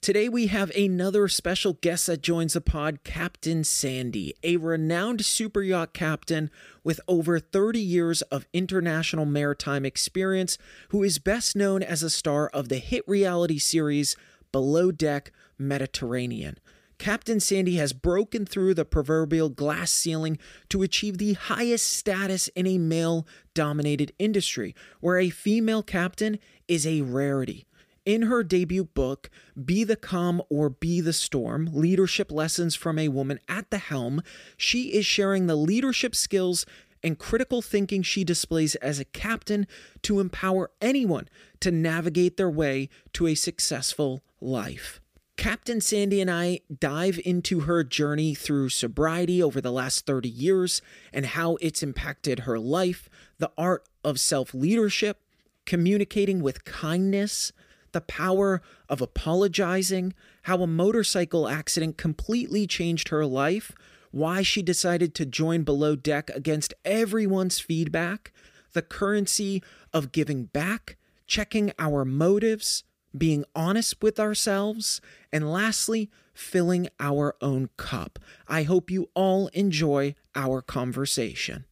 Today, we have another special guest that joins the pod, Captain Sandy, a renowned super yacht captain with over 30 years of international maritime experience, who is best known as a star of the hit reality series Below Deck Mediterranean. Captain Sandy has broken through the proverbial glass ceiling to achieve the highest status in a male dominated industry, where a female captain is a rarity. In her debut book, Be the Calm or Be the Storm Leadership Lessons from a Woman at the Helm, she is sharing the leadership skills and critical thinking she displays as a captain to empower anyone to navigate their way to a successful life. Captain Sandy and I dive into her journey through sobriety over the last 30 years and how it's impacted her life, the art of self leadership, communicating with kindness, the power of apologizing, how a motorcycle accident completely changed her life, why she decided to join Below Deck against everyone's feedback, the currency of giving back, checking our motives, being honest with ourselves, and lastly, filling our own cup. I hope you all enjoy our conversation.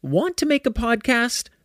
Want to make a podcast?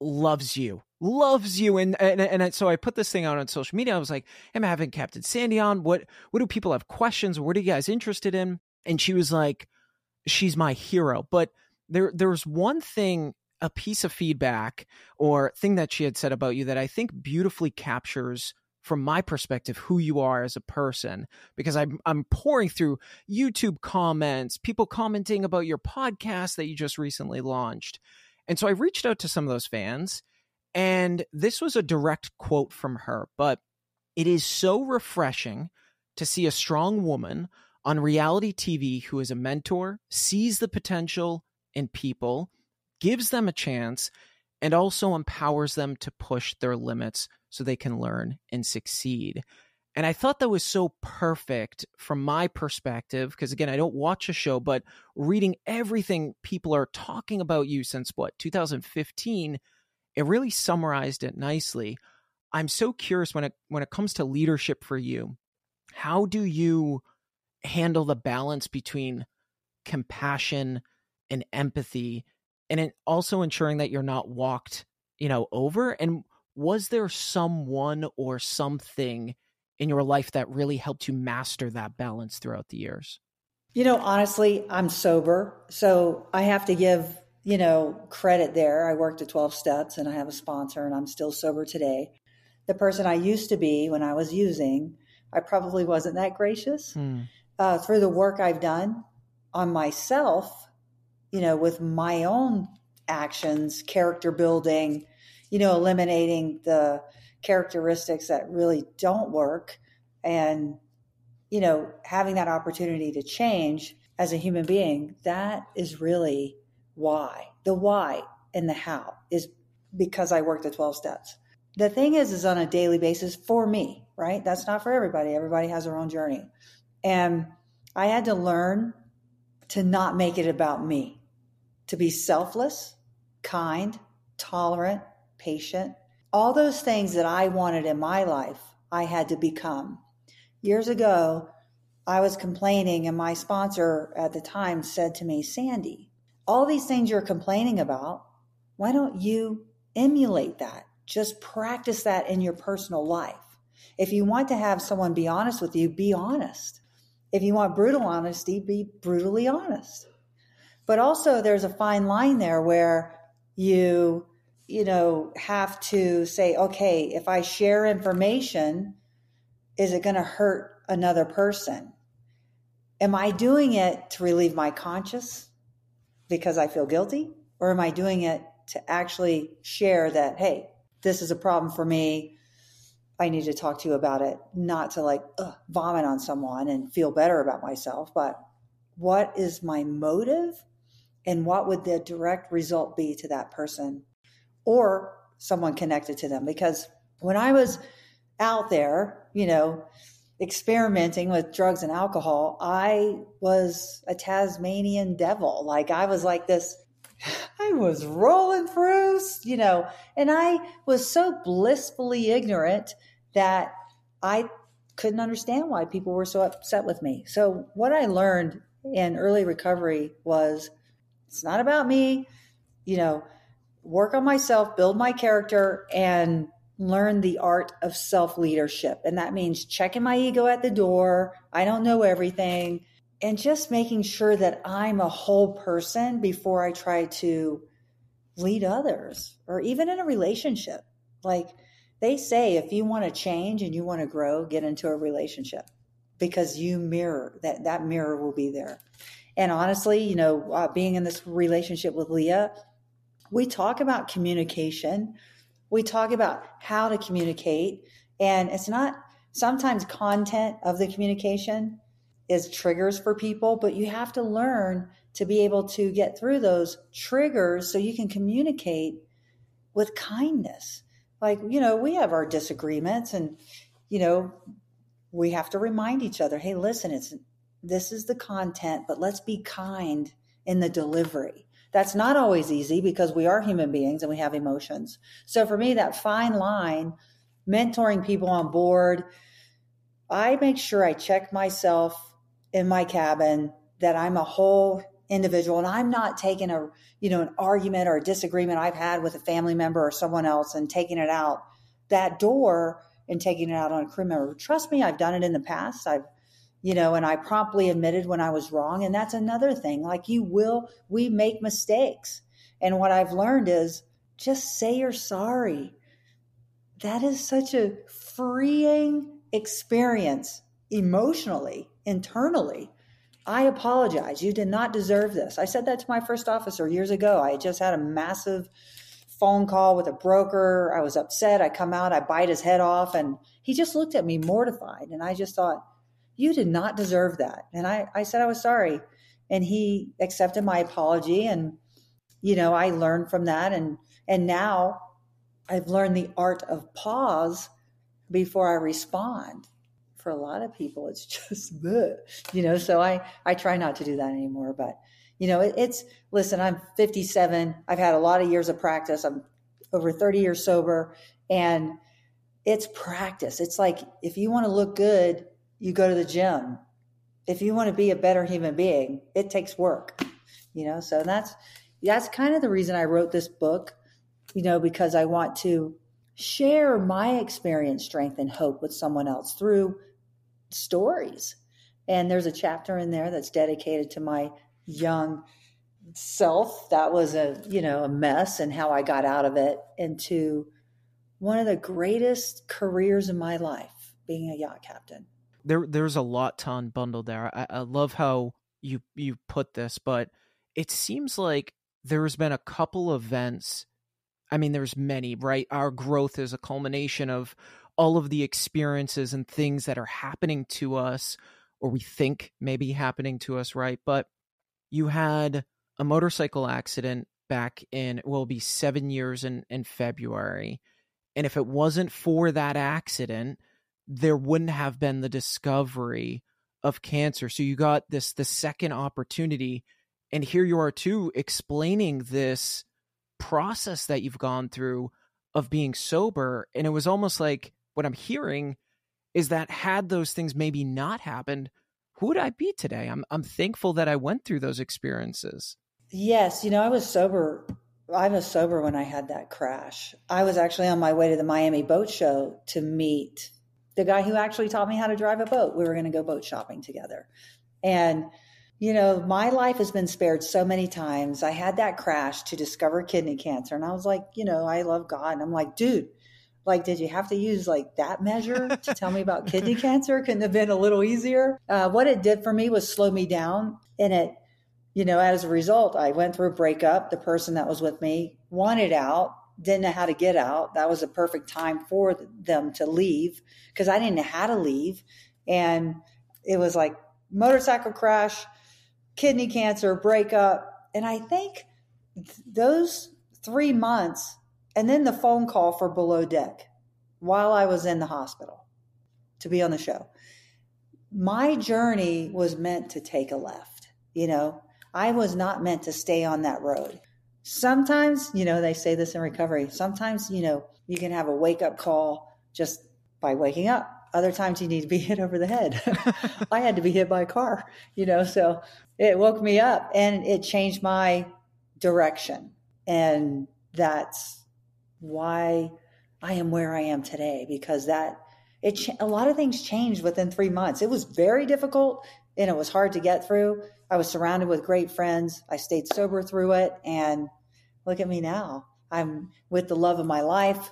loves you loves you. And, and and so i put this thing out on social media. I was like i'm having captain sandy on. What what do people have questions? What are you guys interested in? And she was like she's my hero. But there there's one thing a piece of feedback or thing that she had said about you that i think beautifully captures from my perspective who you are as a person. Because I'm I'm pouring through YouTube comments, people commenting about your podcast that you just recently launched. And so I reached out to some of those fans, and this was a direct quote from her, but it is so refreshing to see a strong woman on reality TV who is a mentor, sees the potential in people, gives them a chance, and also empowers them to push their limits so they can learn and succeed. And I thought that was so perfect from my perspective, because again, I don't watch a show, but reading everything people are talking about you since what, 2015, it really summarized it nicely. I'm so curious when it when it comes to leadership for you, how do you handle the balance between compassion and empathy and also ensuring that you're not walked, you know, over? And was there someone or something in your life that really helped you master that balance throughout the years? You know, honestly, I'm sober. So I have to give, you know, credit there. I worked at 12 steps and I have a sponsor and I'm still sober today. The person I used to be when I was using, I probably wasn't that gracious. Hmm. Uh, through the work I've done on myself, you know, with my own actions, character building, you know, eliminating the characteristics that really don't work and you know, having that opportunity to change as a human being, that is really why. The why and the how is because I work the 12 steps. The thing is, is on a daily basis for me, right? That's not for everybody. Everybody has their own journey. And I had to learn to not make it about me, to be selfless, kind, tolerant, patient. All those things that I wanted in my life, I had to become years ago, I was complaining, and my sponsor at the time said to me, Sandy, all these things you're complaining about, why don't you emulate that? Just practice that in your personal life. If you want to have someone be honest with you, be honest. If you want brutal honesty, be brutally honest. But also, there's a fine line there where you, you know, have to say, okay, if I share information, is it going to hurt another person? Am I doing it to relieve my conscience because I feel guilty? Or am I doing it to actually share that, hey, this is a problem for me. I need to talk to you about it, not to like ugh, vomit on someone and feel better about myself, but what is my motive and what would the direct result be to that person or someone connected to them? Because when I was out there, you know, experimenting with drugs and alcohol, I was a Tasmanian devil. Like I was like this, I was rolling through, you know, and I was so blissfully ignorant that I couldn't understand why people were so upset with me. So what I learned in early recovery was it's not about me, you know, work on myself, build my character and learn the art of self leadership. And that means checking my ego at the door. I don't know everything. And just making sure that I'm a whole person before I try to lead others or even in a relationship. Like they say, if you want to change and you want to grow, get into a relationship because you mirror that, that mirror will be there. And honestly, you know, uh, being in this relationship with Leah, we talk about communication. We talk about how to communicate. And it's not sometimes content of the communication is triggers for people but you have to learn to be able to get through those triggers so you can communicate with kindness. Like you know we have our disagreements and you know we have to remind each other hey listen it's this is the content but let's be kind in the delivery that's not always easy because we are human beings and we have emotions. So for me, that fine line, mentoring people on board, I make sure I check myself in my cabin that I'm a whole individual and I'm not taking a, you know, an argument or a disagreement I've had with a family member or someone else and taking it out that door and taking it out on a crew member. Trust me, I've done it in the past. I've you know, and I promptly admitted when I was wrong. And that's another thing. Like you will, we make mistakes. And what I've learned is just say you're sorry. That is such a freeing experience emotionally, internally. I apologize. You did not deserve this. I said that to my first officer years ago. I just had a massive phone call with a broker. I was upset. I come out, I bite his head off, and he just looked at me mortified. And I just thought, you did not deserve that. And I, I said I was sorry. And he accepted my apology. And, you know, I learned from that. And, and now I've learned the art of pause before I respond. For a lot of people, it's just the, you know, so I, I try not to do that anymore. But, you know, it, it's, listen, I'm 57. I've had a lot of years of practice. I'm over 30 years sober. And it's practice. It's like if you want to look good, you go to the gym. If you want to be a better human being, it takes work, you know? So that's, that's kind of the reason I wrote this book, you know, because I want to share my experience, strength, and hope with someone else through stories. And there's a chapter in there that's dedicated to my young self that was a you know a mess and how I got out of it into one of the greatest careers in my life being a yacht captain. There there's a lot to unbundle there. I, I love how you you put this, but it seems like there's been a couple events. I mean, there's many, right? Our growth is a culmination of all of the experiences and things that are happening to us, or we think maybe happening to us, right? But you had a motorcycle accident back in will be seven years in, in February. And if it wasn't for that accident, there wouldn't have been the discovery of cancer. So you got this the second opportunity and here you are too explaining this process that you've gone through of being sober. And it was almost like what i'm hearing is that had those things maybe not happened who would i be today? I'm i'm thankful that i went through those experiences. Yes you know i was sober i was sober when i had that crash. I was actually on my way to the miami boat show to meet the guy who actually taught me how to drive a boat we were going to go boat shopping together and you know, my life has been spared so many times. I had that crash to discover kidney cancer. And I was like, you know, I love God. And I'm like, dude, like, did you have to use like that measure to tell me about kidney cancer? Couldn't have been a little easier. Uh, what it did for me was slow me down. And it, you know, as a result, I went through a breakup. The person that was with me wanted out, didn't know how to get out. That was a perfect time for them to leave because I didn't know how to leave. And it was like motorcycle crash kidney cancer, breakup. And I think those three months, and then the phone call for Below Deck while I was in the hospital to be on the show. My journey was meant to take a left. You know, I was not meant to stay on that road. Sometimes, you know, they say this in recovery. Sometimes, you know, you can have a wake up call just by waking up other times you need to be hit over the head. I had to be hit by a car, you know, so it woke me up and it changed my direction. And that's why I am where I am today because that it a lot of things changed within 3 months. It was very difficult and it was hard to get through. I was surrounded with great friends. I stayed sober through it and look at me now. I'm with the love of my life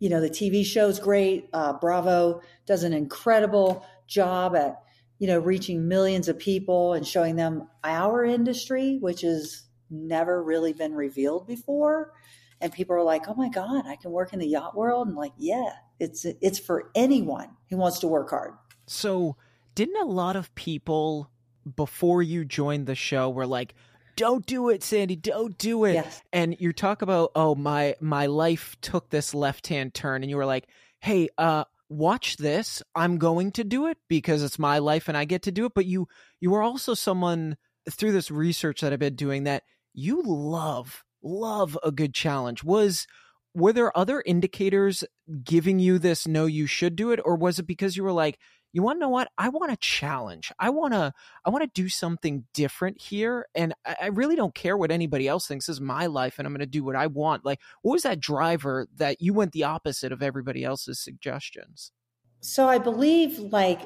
you know, the TV show's great. Uh, Bravo does an incredible job at, you know, reaching millions of people and showing them our industry, which has never really been revealed before. And people are like, "Oh my God, I can work in the yacht world!" And like, yeah, it's it's for anyone who wants to work hard. So, didn't a lot of people before you joined the show were like, don't do it sandy don't do it. Yes. and you talk about oh my my life took this left hand turn and you were like hey uh watch this. I'm going to do it because it's my life and i get to do it. But you you are also someone through this research that i've been doing that you love love a good challenge. Was were there other indicators giving you this no you should do it or was it because you were like you want to know what? I want a challenge. I want to i want to do something different here and I, I, really don't care what anybody else thinks. This is my life and i'm going to do what i want. Like what was that driver that you went the opposite of everybody else's suggestions? So i believe like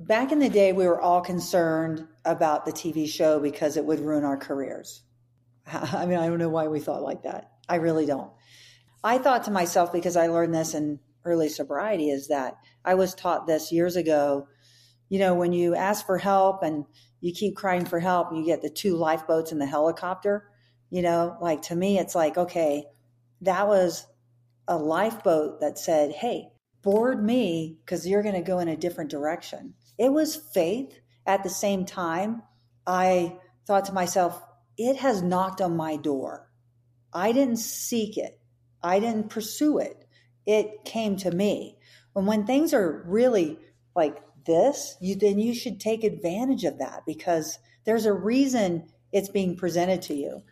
back in the day we were all concerned about the tv show because it would ruin our careers. I mean i don't know why we thought like that. I really don't. I thought to myself because i learned this in early sobriety is that I was taught this years ago. You know, when you ask for help and you keep crying for help, and you get the two lifeboats and the helicopter. You know, like to me, it's like, okay, that was a lifeboat that said, hey, board me because you're going to go in a different direction. It was faith. At the same time, I thought to myself, it has knocked on my door. I didn't seek it, I didn't pursue it it came to me. And when things are really like this, you then you should take advantage of that because there's a reason it's being presented to you.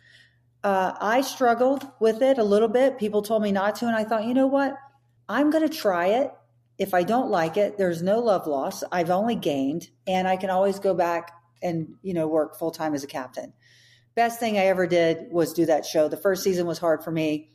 Uh, I struggled with it a little bit. People told me not to, and I thought, you know what? I'm going to try it. If I don't like it, there's no love loss. I've only gained, and I can always go back and you know work full time as a captain. Best thing I ever did was do that show. The first season was hard for me.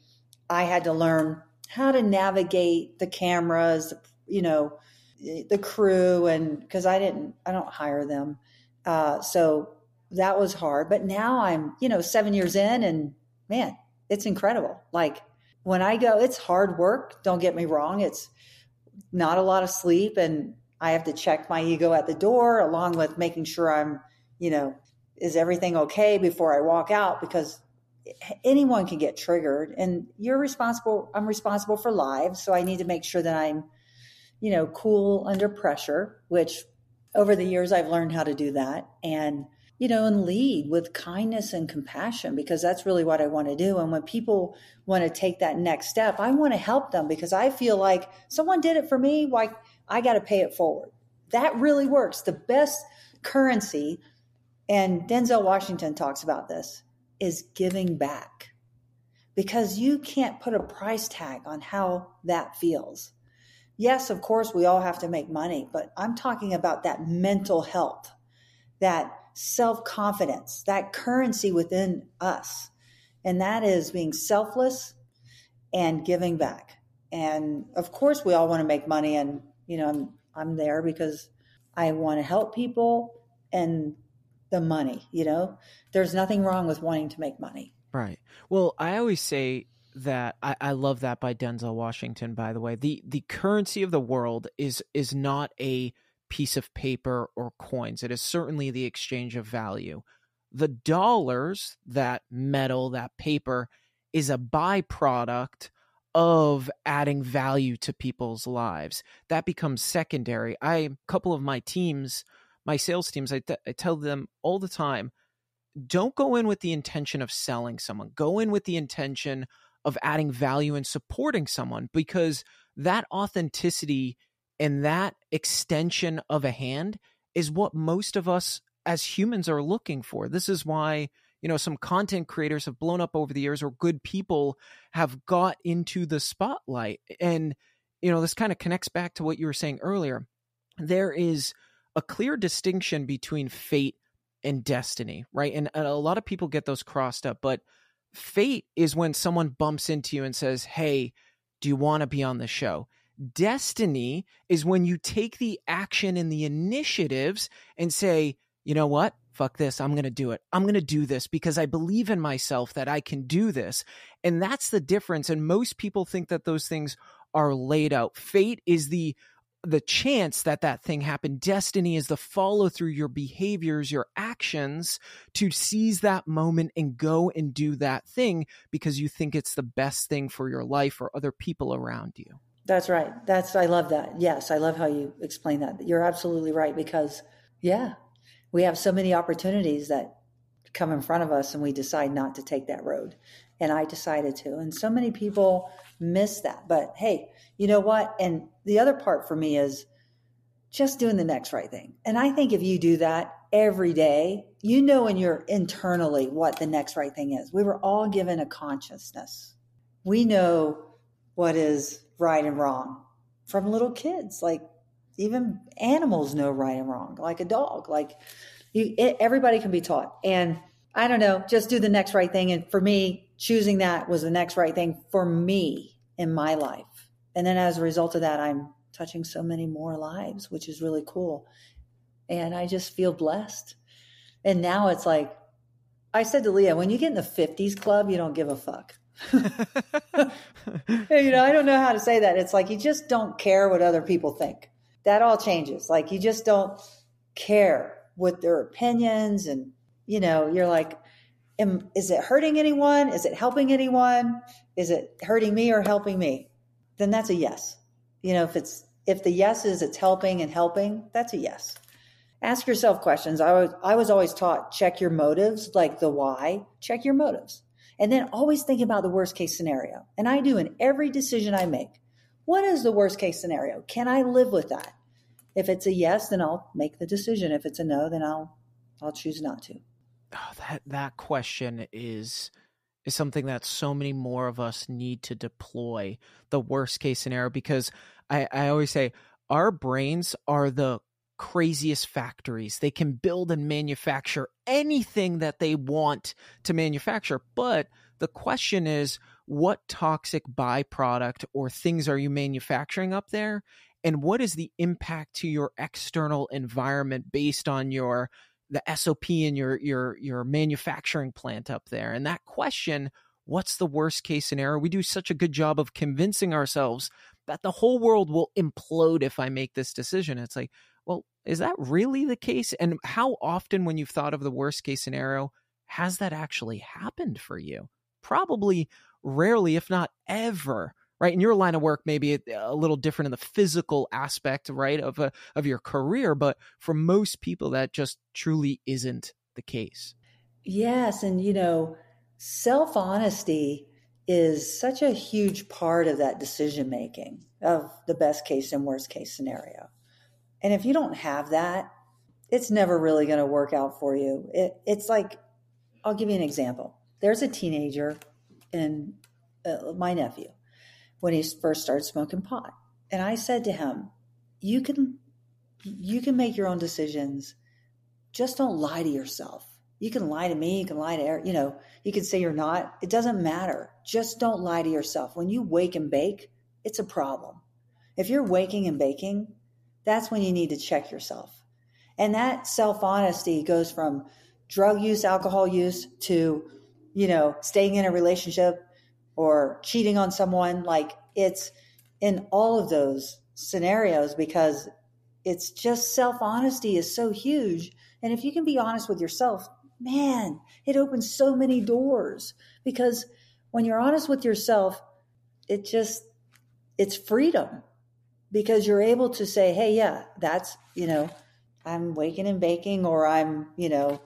I had to learn how to navigate the cameras, you know, the crew, and because I didn't, I don't hire them, uh, so that was hard. But now I'm, you know, seven years in, and man, it's incredible. Like when I go, it's hard work. Don't get me wrong. It's not a lot of sleep, and I have to check my ego at the door, along with making sure I'm, you know, is everything okay before I walk out because anyone can get triggered and you're responsible i'm responsible for lives so i need to make sure that i'm you know cool under pressure which over the years i've learned how to do that. And you know and lead with kindness and compassion because that's really what i want to do. And when people want to take that next step i want to help them because i feel like someone did it for me why i got to pay it forward. That really works. The best currency and denzel washington talks about this is giving back because you can't put a price tag on how that feels. Yes, of course, we all have to make money, but I'm talking about that mental health, that self confidence, that currency within us. And that is being selfless and giving back. And of course, we all want to make money. And, you know, I'm, I'm there because I want to help people and the money, you know? There's nothing wrong with wanting to make money. Right. Well, I always say that I, I love that by Denzel Washington, by the way. The the currency of the world is is not a piece of paper or coins. It is certainly the exchange of value. The dollars, that metal, that paper, is a byproduct of adding value to people's lives. That becomes secondary. I a couple of my teams my sales teams, I, tell them all the time don't go in with the intention of selling someone, go in with the intention of adding value and supporting someone because that authenticity and that extension of a hand is what most of us as humans are looking for. This is why, you know, some content creators have blown up over the years or good people have got into the spotlight. And, you know, this kind of connects back to what you were saying earlier. There is a clear distinction between fate and destiny, right? And a lot of people get those crossed up, but fate is when someone bumps into you and says, Hey, do you want to be on the show? Destiny is when you take the action and the initiatives and say, you know what? Fuck this. I'm going to do it. I'm going to do this because I believe in myself that I can do this. And that's the difference. And most people think that those things are laid out. Fate is the the chance that that thing happened. Destiny is the follow through your behaviors, your actions to seize that moment and go and do that thing because you think it's the best thing for your life or other people around you. That's right. That's, I love that. Yes, I love how you explain that. You're absolutely right because, yeah, we have so many opportunities that come in front of us and we decide not to take that road. And I decided to. And so many people miss that. But hey, you know what? And the other part for me is just doing the next right thing. And I think if you do that every day, you know in your internally what the next right thing is. We were all given a consciousness. We know what is right and wrong from little kids. Like even animals know right and wrong, like a dog. Like you, it, everybody can be taught. And I don't know, just do the next right thing. And for me, choosing that was the next right thing for me in my life. And then as a result of that, I'm touching so many more lives, which is really cool. And I just feel blessed. And now it's like, I said to Leah, when you get in the 50s club, you don't give a fuck. you know, I don't know how to say that. It's like you just don't care what other people think. That all changes. Like you just don't care what their opinions and you know, you're like, am, is it hurting anyone? Is it helping anyone? Is it hurting me or helping me? Then that's a yes. You know, if it's if the yes is it's helping and helping, that's a yes. Ask yourself questions. I was I was always taught check your motives, like the why, check your motives. And then always think about the worst case scenario. And I do in every decision I make. What is the worst case scenario? Can I live with that? If it's a yes, then I'll make the decision. If it's a no, then I'll I'll choose not to oh, that that question is is something that so many more of us need to deploy the worst case scenario because I, I always say our brains are the craziest factories. They can build and manufacture anything that they want to manufacture. But the question is, what toxic byproduct or things are you manufacturing up there? And what is the impact to your external environment based on your the SOP in your your your manufacturing plant up there? And that question, what's the worst case scenario? We do such a good job of convincing ourselves that the whole world will implode if I make this decision. It's like, well, is that really the case? And how often, when you've thought of the worst case scenario, has that actually happened for you? Probably rarely, if not ever. Right in your line of work, maybe a little different in the physical aspect, right, of a, of your career, but for most people, that just truly isn't the case. Yes, and you know, self honesty is such a huge part of that decision making of the best case and worst case scenario. And if you don't have that, it's never really going to work out for you. It, it's like, I'll give you an example. There's a teenager in uh, my nephew when he first started smoking pot. And I said to him, you can you can make your own decisions. Just don't lie to yourself. You can lie to me, you can lie to Eric, you know, you can say you're not. It doesn't matter. Just don't lie to yourself. When you wake and bake, it's a problem. If you're waking and baking, that's when you need to check yourself. And that self honesty goes from drug use, alcohol use to, you know, staying in a relationship or cheating on someone. Like it's in all of those scenarios because it's just self honesty is so huge. And if you can be honest with yourself, man, it opens so many doors because when you're honest with yourself, it just, it's freedom because you're able to say, hey, yeah, that's, you know, I'm waking and baking, or I'm, you know,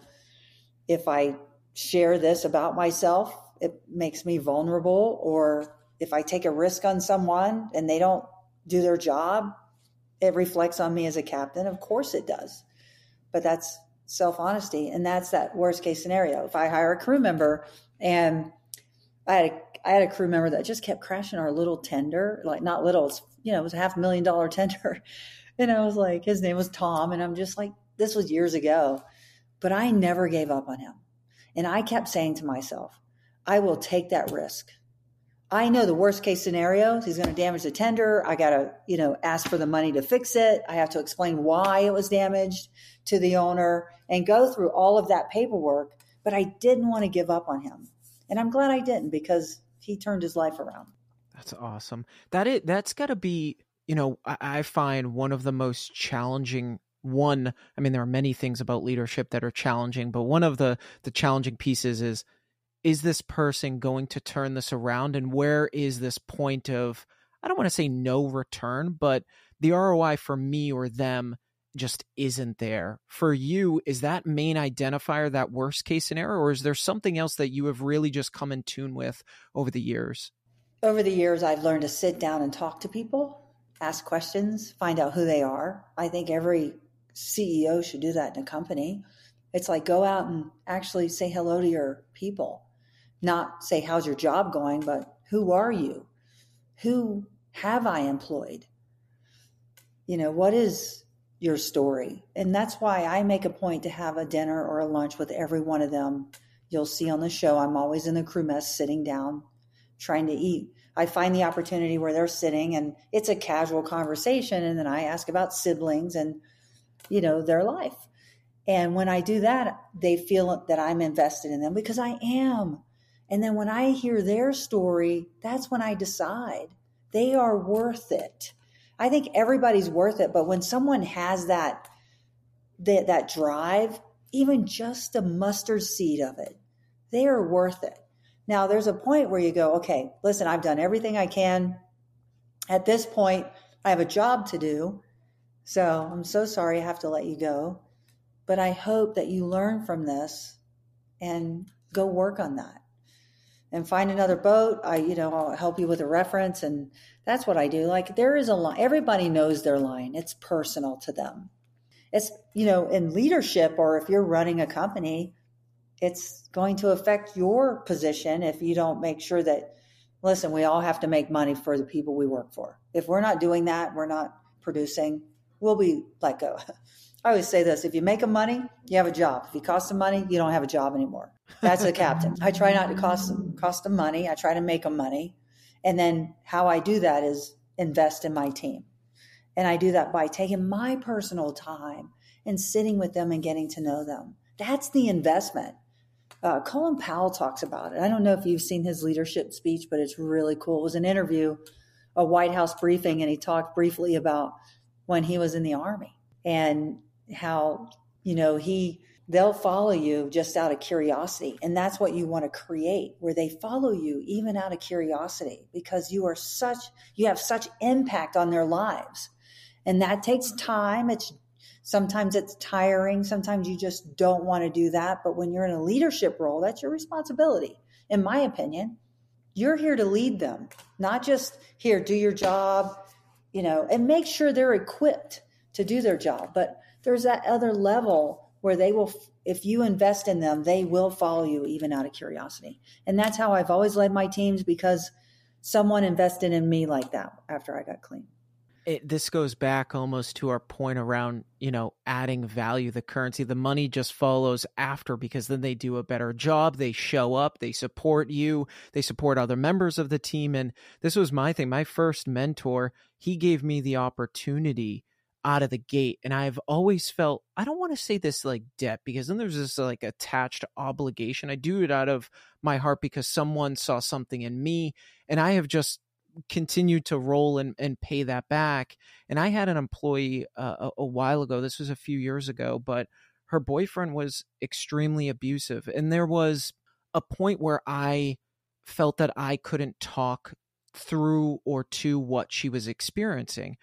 if I share this about myself, it makes me vulnerable, or if I take a risk on someone and they don't do their job, it reflects on me as a captain. Of course it does. But that's self honesty. And that's that worst case scenario. If I hire a crew member and I had a I had a crew member that just kept crashing our little tender, like not little, it's, you know, it was a half million dollar tender. And I was like, his name was Tom. And I'm just like, this was years ago. But I never gave up on him. And I kept saying to myself, I will take that risk. I know the worst case scenario. He's going to damage the tender. I got to, you know, ask for the money to fix it. I have to explain why it was damaged to the owner and go through all of that paperwork. But I didn't want to give up on him. And I'm glad I didn't because he turned his life around. That's awesome. That it that's got to be, you know, I, I find one of the most challenging one i mean there are many things about leadership that are challenging but one of the the challenging pieces is is this person going to turn this around and where is this point of i don't want to say no return but the roi for me or them just isn't there. For you, is that main identifier that worst case scenario, or is there something else that you have really just come in tune with over the years? Over the years, I've learned to sit down and talk to people, ask questions, find out who they are. I think every CEO should do that in a company. It's like go out and actually say hello to your people, not say, How's your job going? but who are you? Who have I employed? You know, what is your story. And that's why I make a point to have a dinner or a lunch with every one of them. You'll see on the show, I'm always in the crew mess sitting down trying to eat. I find the opportunity where they're sitting and it's a casual conversation. And then I ask about siblings and, you know, their life. And when I do that, they feel that I'm invested in them because I am. And then when I hear their story, that's when I decide they are worth it. I think everybody's worth it, but when someone has that that, that drive, even just a mustard seed of it, they are worth it. Now, there's a point where you go, okay, listen, I've done everything I can. At this point, I have a job to do. So I'm so sorry I have to let you go. But I hope that you learn from this and go work on that and find another boat. I, you know, I'll help you with a reference. And that's what I do. Like there is a line, everybody knows their line, it's personal to them. It's, you know, in leadership or if you're running a company, it's going to affect your position if you don't make sure that, listen, we all have to make money for the people we work for. If we're not doing that, we're not producing, we'll be let go. I always say this if you make them money, you have a job. If you cost them money, you don't have a job anymore. That's a captain. I try not to cost them, cost them money. I try to make them money. And then how I do that is invest in my team. And I do that by taking my personal time and sitting with them and getting to know them. That's the investment. Uh, Colin Powell talks about it. I don't know if you've seen his leadership speech, but it's really cool. It was an interview, a White House briefing, and he talked briefly about when he was in the Army and how, you know, he they'll follow you just out of curiosity. And that's what you want to create, where they follow you even out of curiosity because you are such, you have such impact on their lives. And that takes time. It's sometimes it's tiring. Sometimes you just don't want to do that. But when you're in a leadership role, that's your responsibility, in my opinion. You're here to lead them, not just here, do your job, you know, and make sure they're equipped to do their job. But there's that other level where they will if you invest in them they will follow you even out of curiosity. And that's how i've always led my teams because someone invested in me like that after i got clean. It, this goes back almost to our point around you know adding value the currency. The money just follows after because then they do a better job. They show up. They support you. They support other members of the team. And this was my thing. My first mentor he gave me the opportunity out of the gate and i've always felt i don't want to say this like debt because then there's this like attached obligation. I do it out of my heart because someone saw something in me and i have just continued to roll and, and pay that back and i had an employee uh, a, a while ago this was a few years ago but her boyfriend was extremely abusive and there was a point where i felt that i couldn't talk through or to what she was experiencing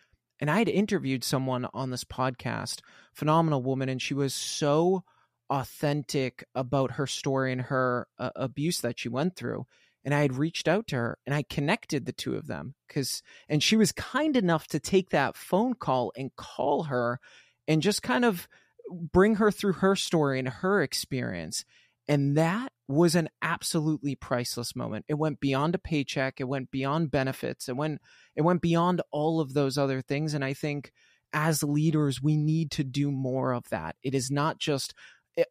and I had interviewed someone on this podcast, phenomenal woman, and she was so authentic about her story and her uh, abuse that she went through. And I had reached out to her and I connected the two of them because, and she was kind enough to take that phone call and call her and just kind of bring her through her story and her experience. And that was an absolutely priceless moment. It went beyond a paycheck, it went beyond benefits, it went it went beyond all of those other things and I think as leaders we need to do more of that. It is not just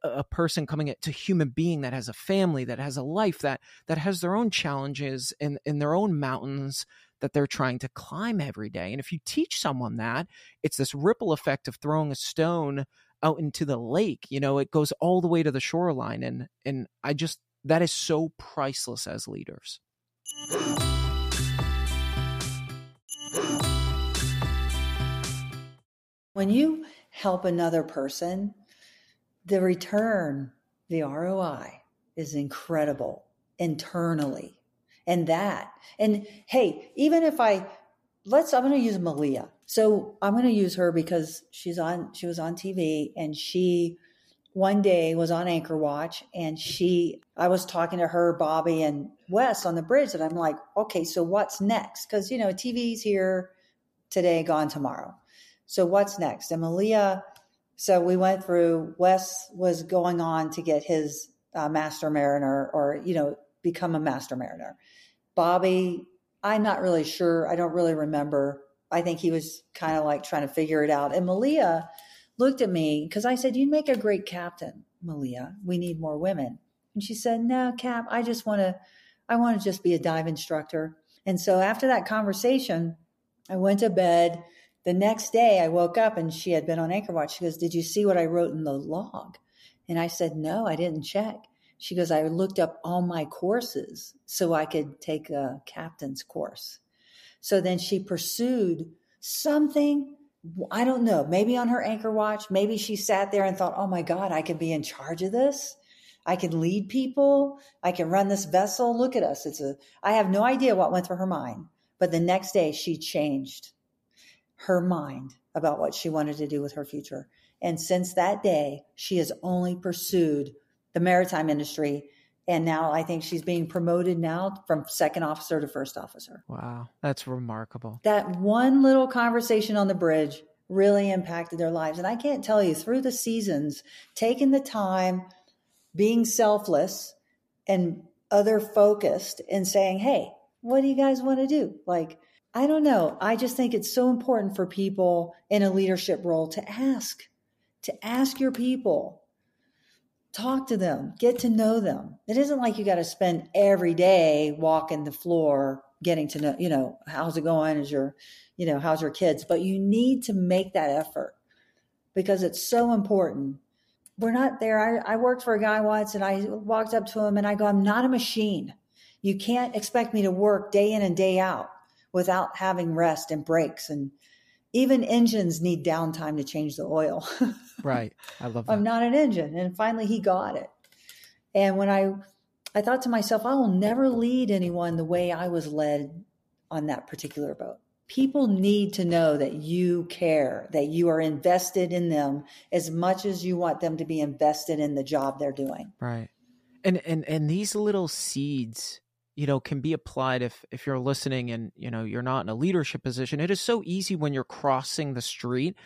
a person coming to human being that has a family that has a life that that has their own challenges and in their own mountains that they're trying to climb every day and if you teach someone that it's this ripple effect of throwing a stone out into the lake you know it goes all the way to the shoreline and and i just that is so priceless as leaders. When you help another person the return the roi is incredible internally and that and hey even if i let's i'm going to use malia so I'm going to use her because she's on, she was on TV and she one day was on Anchor Watch and she, I was talking to her, Bobby, and Wes on the bridge. And I'm like, okay, so what's next? Because, you know, TV's here today, gone tomorrow. So what's next? And Malia, so we went through, Wes was going on to get his uh, master mariner or, you know, become a master mariner. Bobby, I'm not really sure. I don't really remember I think he was kind of like trying to figure it out. And Malia looked at me because I said, You'd make a great captain, Malia. We need more women. And she said, No, Cap, I just want to, I want to just be a dive instructor. And so after that conversation, I went to bed. The next day I woke up and she had been on Anchor Watch. She goes, Did you see what I wrote in the log? And I said, No, I didn't check. She goes, I looked up all my courses so I could take a captain's course. So then she pursued something. I don't know, maybe on her anchor watch, maybe she sat there and thought, oh my God, I could be in charge of this. I can lead people. I can run this vessel. Look at us. It's a, I have no idea what went through her mind. But the next day she changed her mind about what she wanted to do with her future. And since that day, she has only pursued the maritime industry and now I think she's being promoted now from second officer to first officer. Wow, that's remarkable. That one little conversation on the bridge really impacted their lives. And I can't tell you through the seasons, taking the time, being selfless and other focused and saying, Hey, what do you guys want to do? Like, I don't know. I just think it's so important for people in a leadership role to ask to ask your people, talk to them, get to know them. It isn't like you got to spend every day walking the floor, getting to know, you know, how's it going? Is your, you know, how's your kids? But you need to make that effort because it's so important. We're not there. I, I worked for a guy once and I walked up to him and I go, I'm not a machine. You can't expect me to work day in and day out without having rest and breaks and even engines need downtime to change the oil. right. I love that. I'm not an engine. And finally he got it. And when I I thought to myself, I will never lead anyone the way I was led on that particular boat. People need to know that you care, that you are invested in them as much as you want them to be invested in the job they're doing. Right. And and and these little seeds you know can be applied if if you're listening and you know you're not in a leadership position it is so easy when you're crossing the street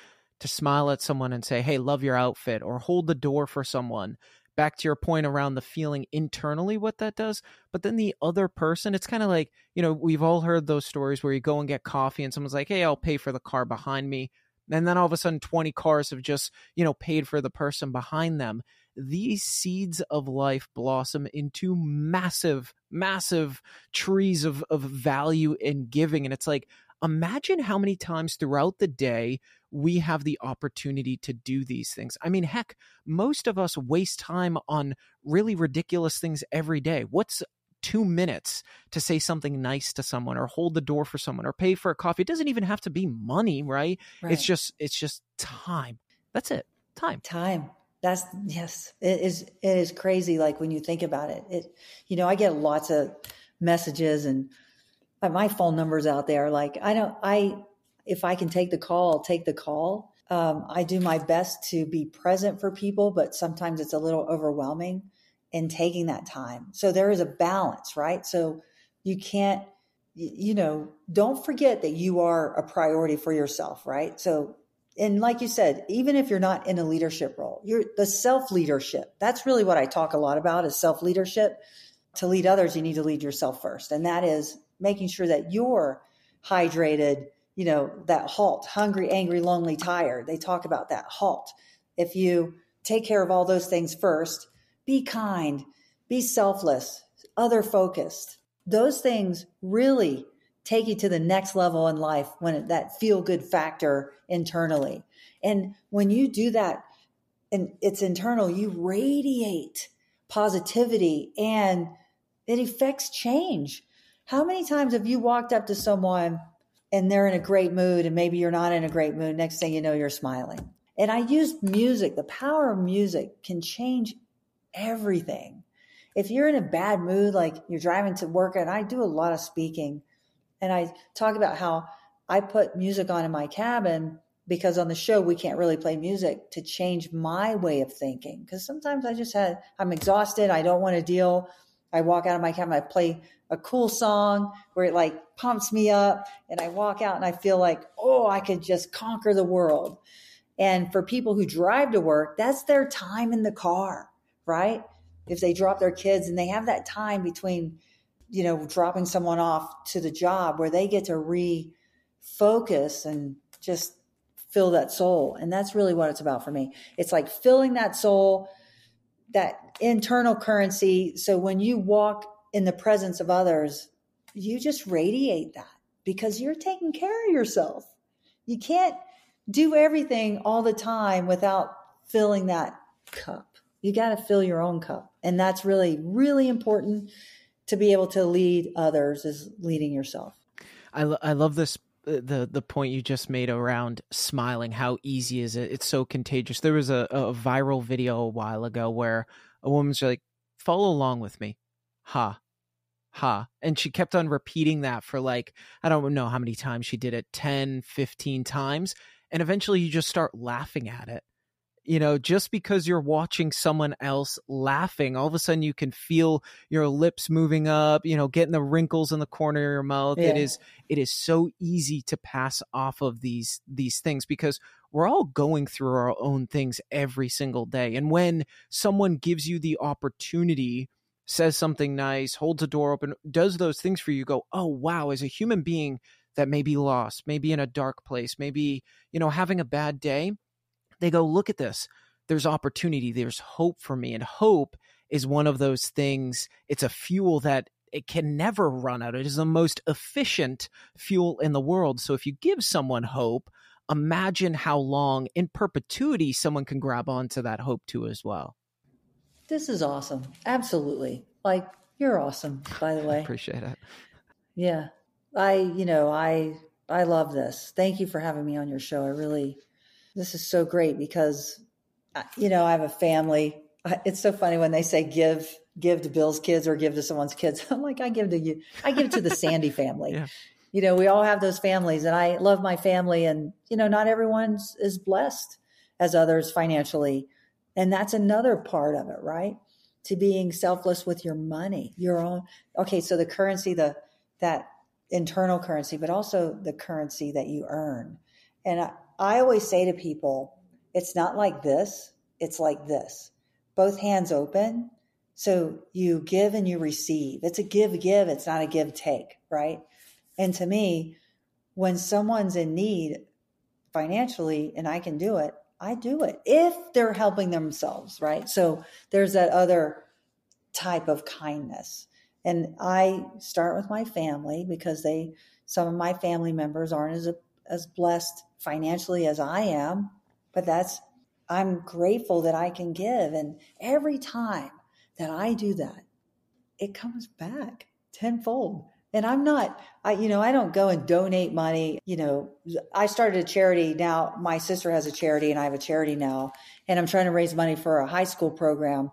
to smile at someone and say hey love your outfit or hold the door for someone back to your point around the feeling internally what that does but then the other person it's kind of like you know we've all heard those stories where you go and get coffee and someone's like hey i'll pay for the car behind me and then all of a sudden 20 cars have just you know paid for the person behind them these seeds of life blossom into massive, massive trees of, of value and giving. And it's like, imagine how many times throughout the day we have the opportunity to do these things. I mean, heck, most of us waste time on really ridiculous things every day. What's two minutes to say something nice to someone or hold the door for someone or pay for a coffee? It doesn't even have to be money, right? right. It's just, it's just time. That's it. Time. Time. That's yes, it is. It is crazy. Like when you think about it, it. You know, I get lots of messages and uh, my phone numbers out there. Like I don't. I if I can take the call, I'll take the call. Um, I do my best to be present for people, but sometimes it's a little overwhelming in taking that time. So there is a balance, right? So you can't, you know, don't forget that you are a priority for yourself, right? So and like you said, even if you're not in a leadership role, you're the self leadership. That's really what I talk a lot about is self leadership. To lead others, you need to lead yourself first. And that is making sure that you're hydrated, you know, that halt, hungry, angry, lonely, tired. They talk about that halt. If you take care of all those things first, be kind, be selfless, other focused. Those things really take you to the next level in life when it, that feel good factor internally. And when you do that and it's internal, you radiate positivity and it affects change. How many times have you walked up to someone and they're in a great mood and maybe you're not in a great mood? Next thing you know, you're smiling. And I use music. The power of music can change everything. If you're in a bad mood, like you're driving to work, and I do a lot of speaking, and I talk about how I put music on in my cabin because on the show we can't really play music to change my way of thinking. Because sometimes I just had I'm exhausted, I don't want to deal. I walk out of my cabin, I play a cool song where it like pumps me up, and I walk out and I feel like, oh, I could just conquer the world. And for people who drive to work, that's their time in the car, right? If they drop their kids and they have that time between you know, dropping someone off to the job where they get to refocus and just fill that soul. And that's really what it's about for me. It's like filling that soul, that internal currency. So when you walk in the presence of others, you just radiate that because you're taking care of yourself. You can't do everything all the time without filling that cup. You got to fill your own cup. And that's really, really important to be able to lead others is leading yourself. I, lo- I love this the the point you just made around smiling how easy is it? It's so contagious. There was a, a viral video a while ago where a woman's like follow along with me. Ha. Ha. And she kept on repeating that for like i don't know how many times she did it 10 15 times and eventually you just start laughing at it you know just because you're watching someone else laughing all of a sudden you can feel your lips moving up you know getting the wrinkles in the corner of your mouth yeah. it is it is so easy to pass off of these these things because we're all going through our own things every single day and when someone gives you the opportunity says something nice holds a door open does those things for you go oh wow as a human being that may be lost maybe in a dark place maybe you know having a bad day they go, look at this. There's opportunity. There's hope for me. And hope is one of those things. It's a fuel that it can never run out. It is the most efficient fuel in the world. So if you give someone hope, imagine how long in perpetuity someone can grab onto that hope too as well. This is awesome. Absolutely. Like you're awesome, by the way. I appreciate it. Yeah. I, you know, I I love this. Thank you for having me on your show. I really this is so great because uh, you know, I have a family. It's so funny when they say give give to Bill's kids or give to someone's kids. I'm like I give to you. I give to the Sandy family. Yeah. You know, we all have those families and I love my family and you know, not everyone's is blessed as others financially. And that's another part of it, right? To being selfless with your money, your own. Okay, so the currency, the that internal currency, but also the currency that you earn. And I, I always say to people, it's not like this, it's like this. Both hands open. So you give and you receive. It's a give give, it's not a give take, right? And to me, when someone's in need financially and I can do it, I do it if they're helping themselves, right? So there's that other type of kindness. And I start with my family because they, some of my family members aren't as, as blessed financially as I am, but that's, I'm grateful that I can give. And every time that I do that, it comes back tenfold. And I'm not, I, you know, I don't go and donate money. You know, I started a charity now. My sister has a charity and I have a charity now. And I'm trying to raise money for a high school program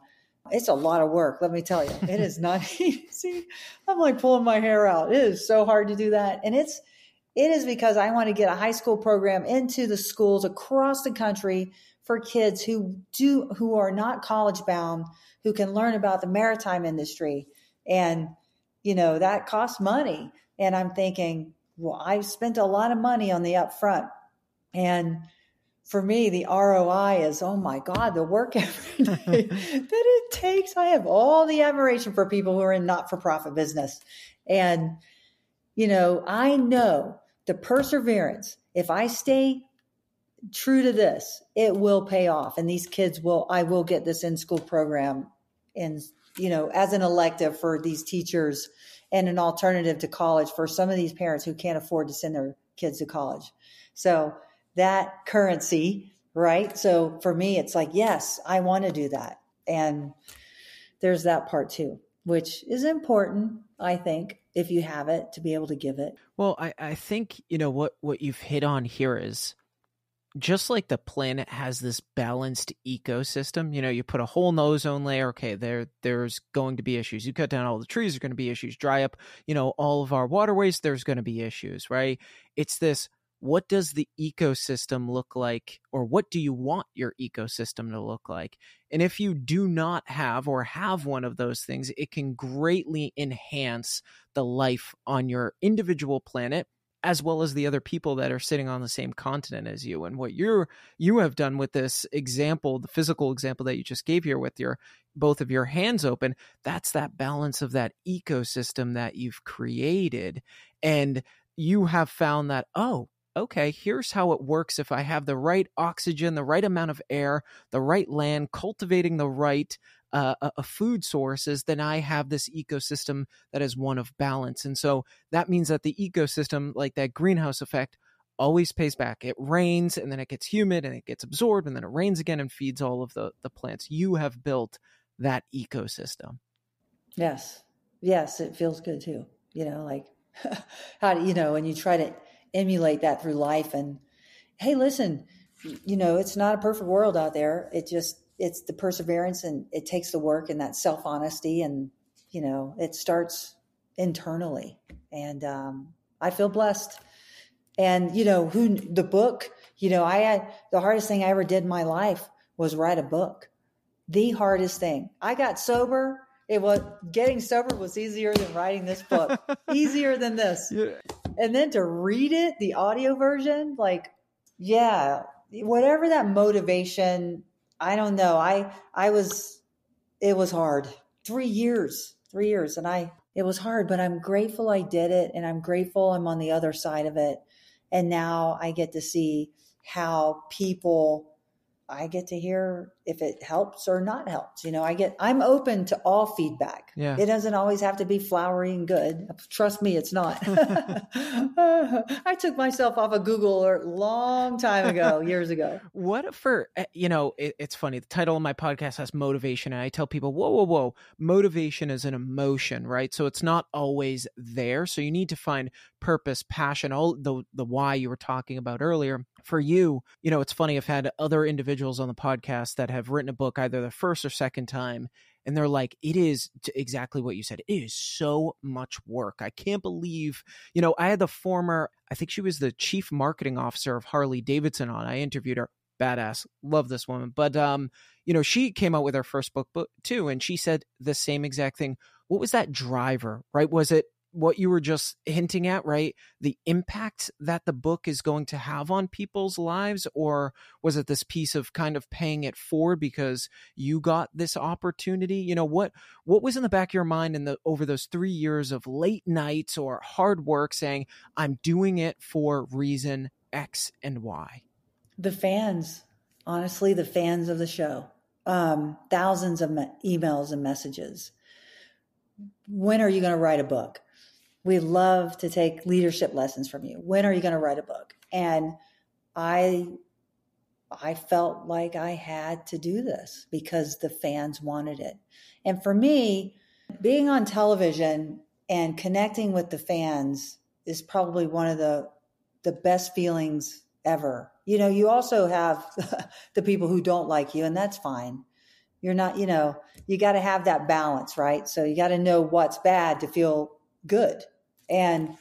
it's a lot of work, let me tell you. It is not easy. I'm like pulling my hair out. It is so hard to do that. And it's it is because I want to get a high school program into the schools across the country for kids who do who are not college bound, who can learn about the maritime industry. And you know, that costs money. And I'm thinking, well, I've spent a lot of money on the upfront. And for me, the ROI is, oh my God, the work every day that it takes. I have all the admiration for people who are in not for profit business. And, you know, I know the perseverance, if I stay true to this, it will pay off. And these kids will, I will get this in school program and, you know, as an elective for these teachers and an alternative to college for some of these parents who can't afford to send their kids to college. So, that currency, right? So for me, it's like, yes, I want to do that. And there's that part too, which is important, I think, if you have it to be able to give it. Well, I, I think, you know, what, what you've hit on here is just like the planet has this balanced ecosystem, you know, you put a whole ozone layer, okay, there there's going to be issues. You cut down all the trees, there's going to be issues. Dry up, you know, all of our waterways, there's going to be issues, right? It's this what does the ecosystem look like or what do you want your ecosystem to look like? And if you do not have or have one of those things it can greatly enhance the life on your individual planet as well as the other people that are sitting on the same continent as you. And what you're you have done with this example the physical example that you just gave here with your both of your hands open that's that balance of that ecosystem that you've created. And you have found that oh okay, here's how it works if I have the right oxygen, the right amount of air, the right land, cultivating the right uh, uh, food sources, then I have this ecosystem that is one of balance. And so that means that the ecosystem, like that greenhouse effect, always pays back. It rains and then it gets humid and it gets absorbed and then it rains again and feeds all of the, the plants. You have built that ecosystem. Yes. Yes. It feels good too. You know, like how do you know, when you try to emulate that through life. And hey, listen, you know, it's not a perfect world out there. It just, it's the perseverance and it takes the work and that self honesty. And, you know, it starts internally. And um, I feel blessed. And, you know, who the book, you know, I had the hardest thing I ever did in my life was write a book. The hardest thing. I got sober it was getting sober was easier than writing this book easier than this yeah and then to read it, the audio version, like, yeah, whatever that motivation, I don't know. I, I was, it was hard. Three years, three years. And I, it was hard, but I'm grateful I did it. And I'm grateful I'm on the other side of it. And now I get to see how people I get to hear if it helps or not helps. You know, I get, I'm open to all feedback. Yeah. It doesn't always have to be flowery and good. Trust me, it's not. I took myself off of Google a long time ago, years ago. What for, eh, you know, it, it's funny. The title of my podcast has motivation. And I tell people, whoa, whoa, whoa. Motivation is an emotion, right? So it's not always there. So you need to find purpose, passion, all the, the why you were talking about earlier for you, you know, it's funny. I've had other individuals on the podcast that have written a book either the first or second time, and they're like, it is exactly what you said. It is so much work. I can't believe, you know, I had the former, I think she was the chief marketing officer of Harley Davidson on. I interviewed her. Badass. Love this woman. But, um, you know, she came out with her first book, book too, and she said the same exact thing. What was that driver, right? Was it what you were just hinting at, right? The impact that the book is going to have on people's lives, or was it this piece of kind of paying it forward because you got this opportunity? You know what what was in the back of your mind in the over those three years of late nights or hard work, saying I'm doing it for reason X and Y? The fans, honestly, the fans of the show, um, thousands of me- emails and messages. When are you going to write a book? We love to take leadership lessons from you. When are you going to write a book? And I I felt like I had to do this because the fans wanted it. And for me, being on television and connecting with the fans is probably one of the the best feelings ever. You know, you also have the people who don't like you and that's fine. You're not, you know, you got to have that balance, right? So you got to know what's bad to feel good. And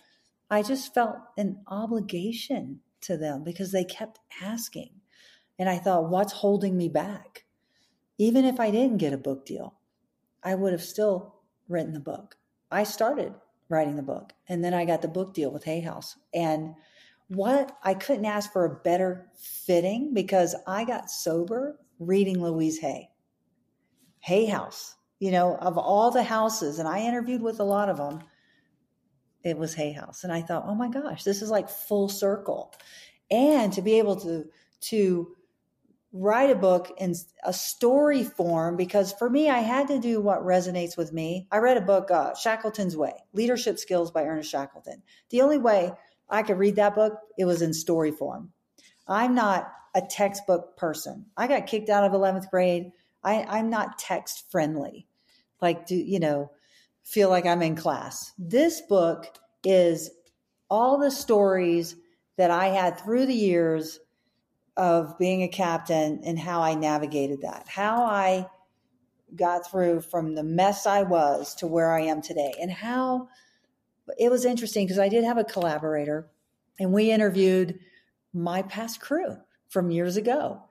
I just felt an obligation to them because they kept asking. And I thought, what's holding me back? Even if I didn't get a book deal, I would have still written the book. I started writing the book and then I got the book deal with Hay House. And what I couldn't ask for a better fitting because I got sober reading Louise Hay. Hay House, you know, of all the houses, and I interviewed with a lot of them it was Hay House. And I thought, oh my gosh, this is like full circle. And to be able to to write a book in a story form, because for me, I had to do what resonates with me. I read a book, uh, Shackleton's Way, Leadership Skills by Ernest Shackleton. The only way I could read that book, it was in story form. I'm not a textbook person. I got kicked out of 11th grade. I, I'm not text friendly. Like, do you know, feel like I'm in class. This book is all the stories that I had through the years of being a captain and how I navigated that, how I got through from the mess I was to where I am today, and how it was interesting because I did have a collaborator and we interviewed my past crew from years ago.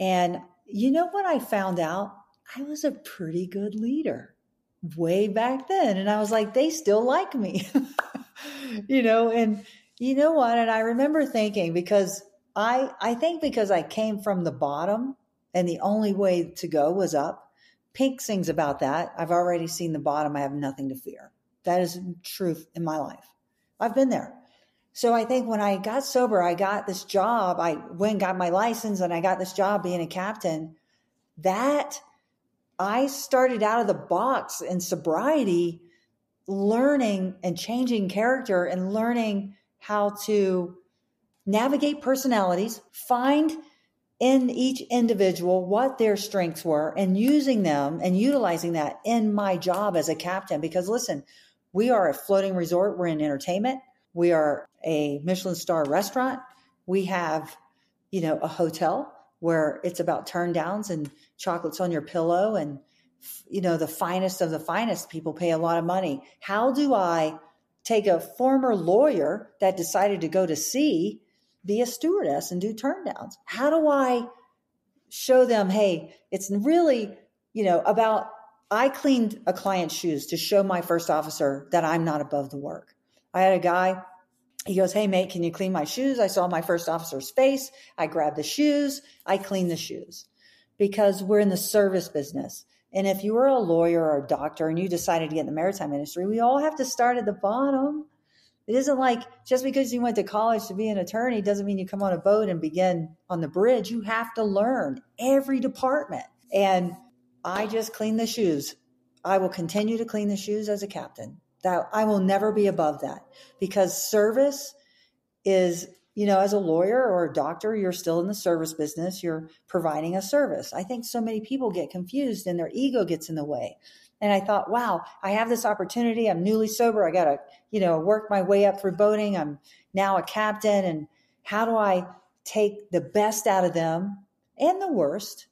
And you know what I found out? I was a pretty good leader way back then. And I was like, they still like me, you know, and you know what? And I remember thinking because I, I think because I came from the bottom and the only way to go was up. Pink sings about that. I've already seen the bottom. I have nothing to fear. That is truth in my life. I've been there. So I think when I got sober, I got this job. I went got my license and I got this job being a captain. That I started out of the box in sobriety, learning and changing character and learning how to navigate personalities, find in each individual what their strengths were and using them and utilizing that in my job as a captain. Because listen, we are a floating resort, we're in entertainment, we are a Michelin star restaurant, we have, you know, a hotel where it's about turn downs and chocolates on your pillow and you know the finest of the finest people pay a lot of money how do i take a former lawyer that decided to go to sea be a stewardess and do turn downs how do i show them hey it's really you know about i cleaned a client's shoes to show my first officer that i'm not above the work i had a guy he goes, Hey, mate, can you clean my shoes? I saw my first officer's face. I grabbed the shoes. I cleaned the shoes because we're in the service business. And if you were a lawyer or a doctor and you decided to get in the maritime industry, we all have to start at the bottom. It isn't like just because you went to college to be an attorney doesn't mean you come on a boat and begin on the bridge. You have to learn every department. And I just clean the shoes. I will continue to clean the shoes as a captain. That I will never be above that because service is, you know, as a lawyer or a doctor, you're still in the service business. You're providing a service. I think so many people get confused and their ego gets in the way. And I thought, wow, I have this opportunity. I'm newly sober. I got to, you know, work my way up through boating. I'm now a captain. And how do I take the best out of them and the worst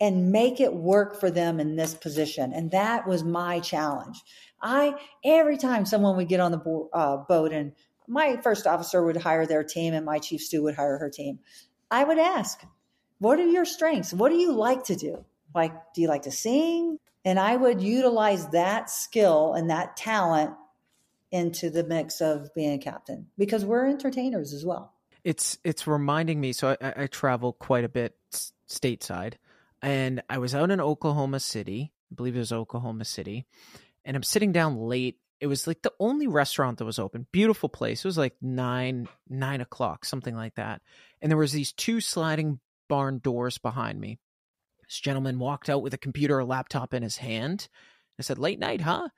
and make it work for them in this position? And that was my challenge. I, every time someone would get on the bo- uh, boat and my first officer would hire their team and my chief stew would hire her team, I would ask, what are your strengths? What do you like to do? Like, do you like to sing? And I would utilize that skill and that talent into the mix of being a captain because we're entertainers as well. It's it's reminding me. So I, I travel quite a bit stateside, and I was out in Oklahoma City. I believe it was Oklahoma City, and I'm sitting down late. It was like the only restaurant that was open. Beautiful place. It was like nine nine o'clock, something like that. And there was these two sliding barn doors behind me. This gentleman walked out with a computer or laptop in his hand. I said, "Late night, huh?"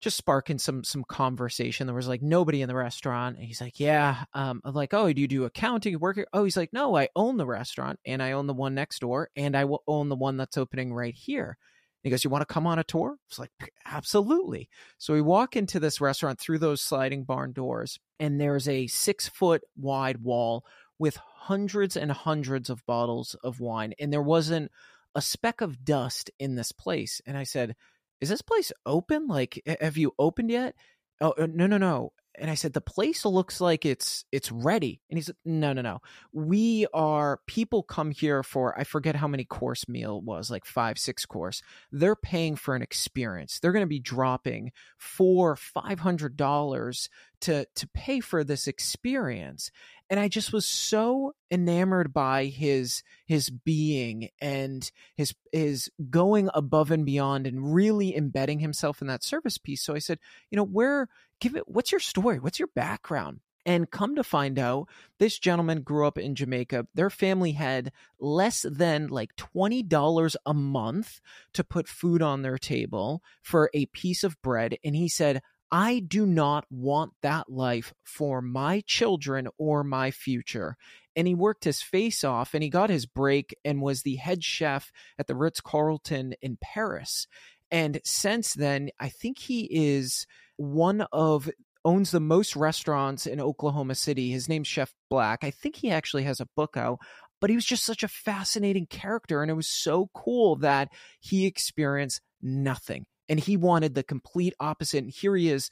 Just sparking some some conversation. There was like nobody in the restaurant. And he's like, "Yeah." Um, I'm like, "Oh, do you do accounting? Work?" Here? Oh, he's like, "No, I own the restaurant and I own the one next door and I will own the one that's opening right here." He goes, You want to come on a tour? It's like, Absolutely. So we walk into this restaurant through those sliding barn doors, and there's a six foot wide wall with hundreds and hundreds of bottles of wine. And there wasn't a speck of dust in this place. And I said, Is this place open? Like, have you opened yet? Oh, uh, no, no, no. And I said, the place looks like it's it's ready. And he said, no, no, no. We are people come here for I forget how many course meal was, like five, six course. They're paying for an experience. They're going to be dropping four, five hundred dollars to to pay for this experience and I just was so enamored by his his being and his his going above and beyond and really embedding himself in that service piece. So I said, you know, where give it what's your story? What's your background? And come to find out, this gentleman grew up in Jamaica. Their family had less than like $20 a month to put food on their table for a piece of bread. And he said, I do not want that life for my children or my future. And he worked his face off and he got his break and was the head chef at the Ritz Carlton in Paris. And since then, I think he is one of owns the most restaurants in Oklahoma City. His name's Chef Black. I think he actually has a book out, but he was just such a fascinating character. And it was so cool that he experienced nothing and he wanted the complete opposite. And here he is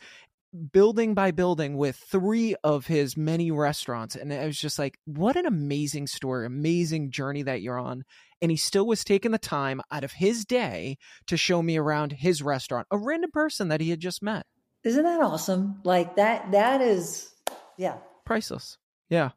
building by building with three of his many restaurants. And I was just like, what an amazing story, amazing journey that you're on. And he still was taking the time out of his day to show me around his restaurant, a random person that he had just met. Isn't that awesome? Like that, that is, yeah. Priceless. Yeah.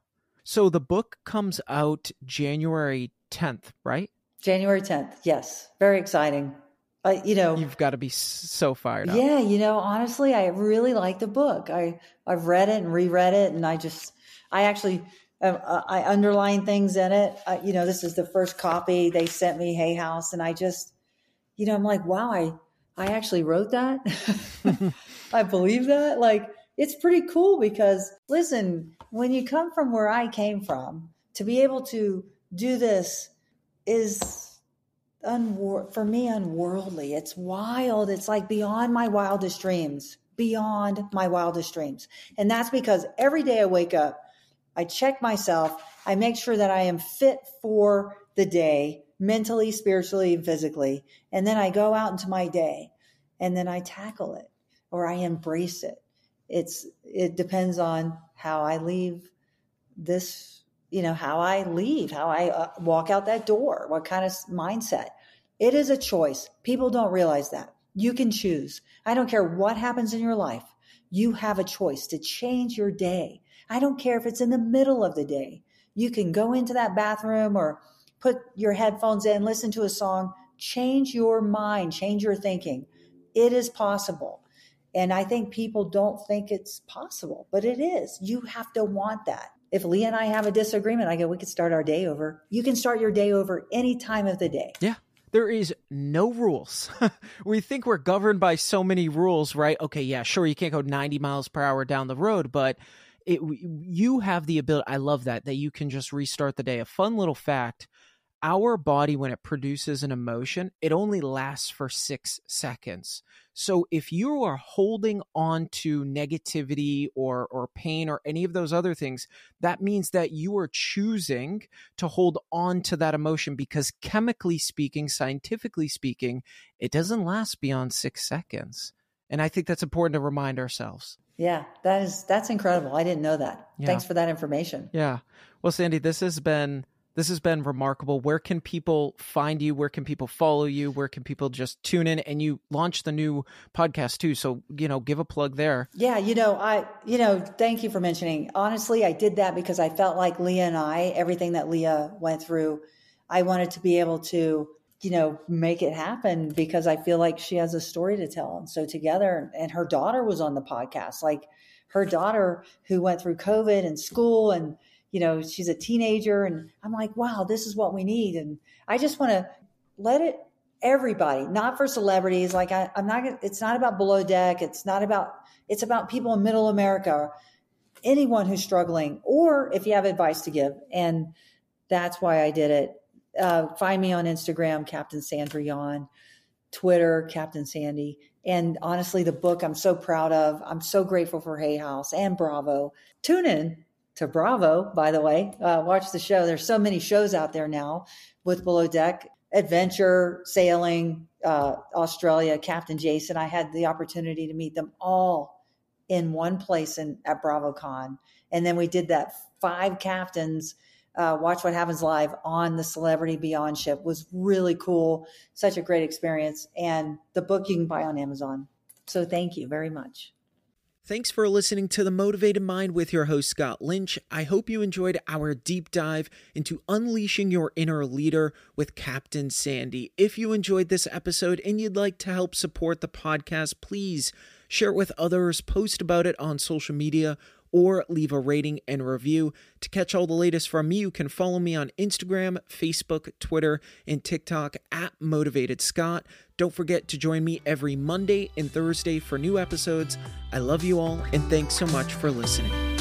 So the book comes out January 10th, right? January 10th. Yes. Very exciting. Uh, you know, you've got to be so fired up. Yeah, you know, honestly, I really like the book. I I've read it and reread it, and I just, I actually, uh, I underline things in it. Uh, you know, this is the first copy they sent me, Hay House, and I just, you know, I'm like, wow, I I actually wrote that. I believe that. Like, it's pretty cool because listen, when you come from where I came from, to be able to do this is unwor- for me unworldly. It's wild. It's like beyond my wildest dreams, beyond my wildest dreams. And that's because every day I wake up, I check myself, I make sure that I am fit for the day, mentally, spiritually, and physically. And then I go out into my day and then I tackle it or I embrace it. It's it depends on how I leave this you know how i leave how i uh, walk out that door what kind of mindset. It is a choice. People don't realize that. You can choose. I don't care what happens in your life. You have a choice to change your day. I don't care if it's in the middle of the day. You can go into that bathroom or put your headphones in listen to a song change your mind change your thinking it is possible And I think people don't think it's possible, but it is. You have to want that. If Leah and I have a disagreement, I go, we could start our day over. You can start your day over any time of the day. Yeah. There is no rules. we think we're governed by so many rules, right? Okay, yeah, sure, you can't go 90 miles per hour down the road, but it, you have the ability. I love that that you can just restart the day. A fun little fact: our body, when it produces an emotion, it only lasts for six seconds. So if you are holding on to negativity or or pain or any of those other things, that means that you are choosing to hold on to that emotion because chemically speaking, scientifically speaking, it doesn't last beyond six seconds. And I think that's important to remind ourselves. Yeah, that is that's incredible. I didn't know that. Yeah. Thanks for that information. Yeah. Well, Sandy, this has been this has been remarkable. Where can people find you? Where can people follow you? Where can people just tune in? And you launched the new podcast too. So, you know, give a plug there. Yeah, you know, I, you know, thank you for mentioning. Honestly, I did that because I felt like Leah and I, everything that Leah went through, I wanted to be able to, you know, make it happen because I feel like she has a story to tell. And so together, and her daughter was on the podcast, like her daughter who went through COVID and school and, you know, she's a teenager. And I'm like, wow, this is what we need. And I just want to let it, everybody, not for celebrities. Like I, I'm not, it's not about below deck. It's not about, it's about people in middle America, anyone who's struggling, or if you have advice to give. And that's why I did it. Uh, find me on Instagram, Captain Sandra Yawn, Twitter, Captain Sandy. And honestly, the book I'm so proud of. I'm so grateful for Hay House and Bravo. Tune in to Bravo, by the way. Uh, watch the show. There's so many shows out there now with Below Deck, adventure, sailing, uh, Australia, Captain Jason. I had the opportunity to meet them all in one place in, at BravoCon. And then we did that five captains. Uh, watch what happens live on the celebrity beyond ship was really cool such a great experience and the book you can buy on amazon so thank you very much Thanks for listening to The Motivated Mind with your host, Scott Lynch. I hope you enjoyed our deep dive into unleashing your inner leader with Captain Sandy. If you enjoyed this episode and you'd like to help support the podcast, please share it with others, post about it on social media, or leave a rating and review. To catch all the latest from me, you can follow me on Instagram, Facebook, Twitter, and TikTok at Motivated Scott. Don't forget to join me every Monday and Thursday for new episodes. I love you all, and thanks so much for listening.